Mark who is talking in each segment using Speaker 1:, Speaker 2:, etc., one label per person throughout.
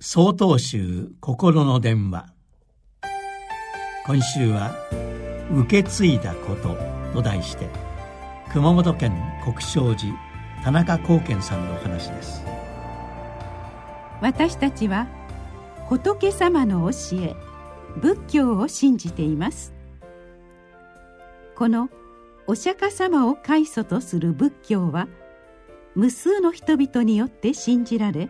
Speaker 1: 総統集心の電話。今週は「受け継いだこと」と題して熊本県国正寺田中光健さんのお話です。
Speaker 2: 私たちは仏様の教え仏教を信じています。このお釈迦様を開祖とする仏教は無数の人々によって信じられ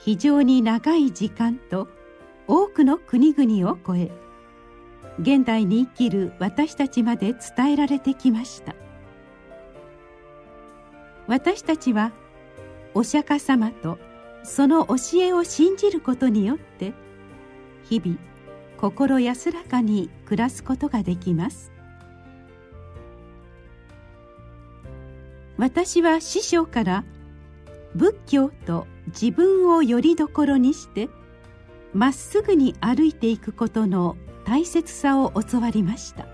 Speaker 2: 非常に長い時間と多くの国々を超え現代に生きる私たちまで伝えられてきました。私たちはお釈迦様とその教えを信じることによって日々心安らかに暮らすことができます。私は師匠から仏教と自分をよりどころにしてまっすぐに歩いていくことの大切さを教わりました。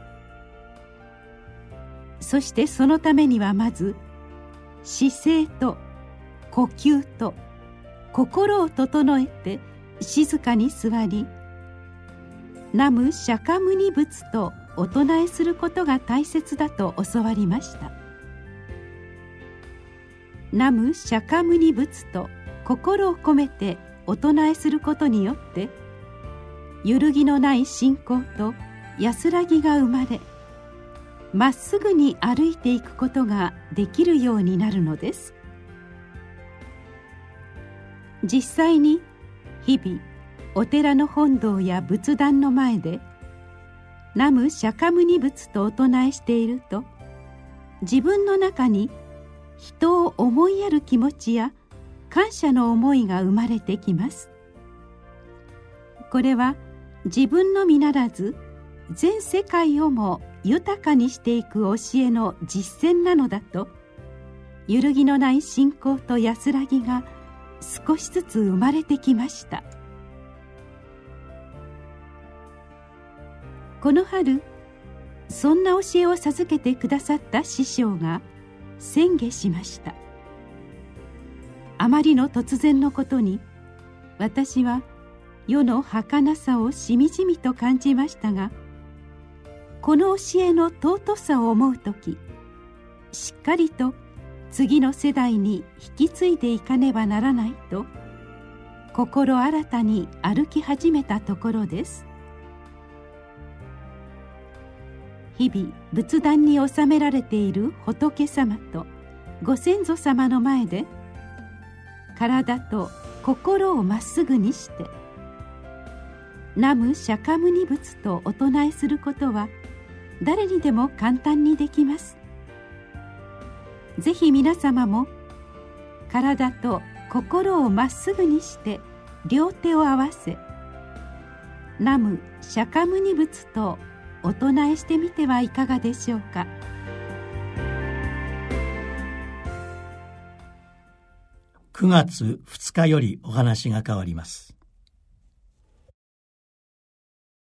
Speaker 2: そしてそのためにはまず姿勢と呼吸と心を整えて静かに座り南無釈迦牟尼仏とお唱えすることが大切だと教わりました。南無釈迦牟尼仏と心を込めてお唱えすることによって揺るぎのない信仰と安らぎが生まれまっすぐに歩いていくことができるようになるのです。実際に日々お寺の本堂や仏壇の前で南無釈迦牟尼仏とお唱えしていると自分の中に「人を思いやる気持ちや感謝の思いが生まれてきます。これは自分のみならず全世界をも豊かにしていく教えの実践なのだと揺るぎのない信仰と安らぎが少しずつ生まれてきました。この春そんな教えを授けてくださった師匠が「宣言しました。あまりの突然のことに私は世の儚さをしみじみと感じましたがこの教えの尊さを思う時しっかりと次の世代に引き継いでいかねばならないと心新たに歩き始めたところです。日々仏壇に納められている仏様とご先祖様の前で体と心をまっすぐにして南無釈迦牟尼仏とお唱えすることは誰にでも簡単にできます。ぜひ皆様も体と心をまっすぐにして両手を合わせ南無釈迦牟尼仏とお唱えしてみてはいかがでしょうか。
Speaker 1: 9月2日よりお話が変わります。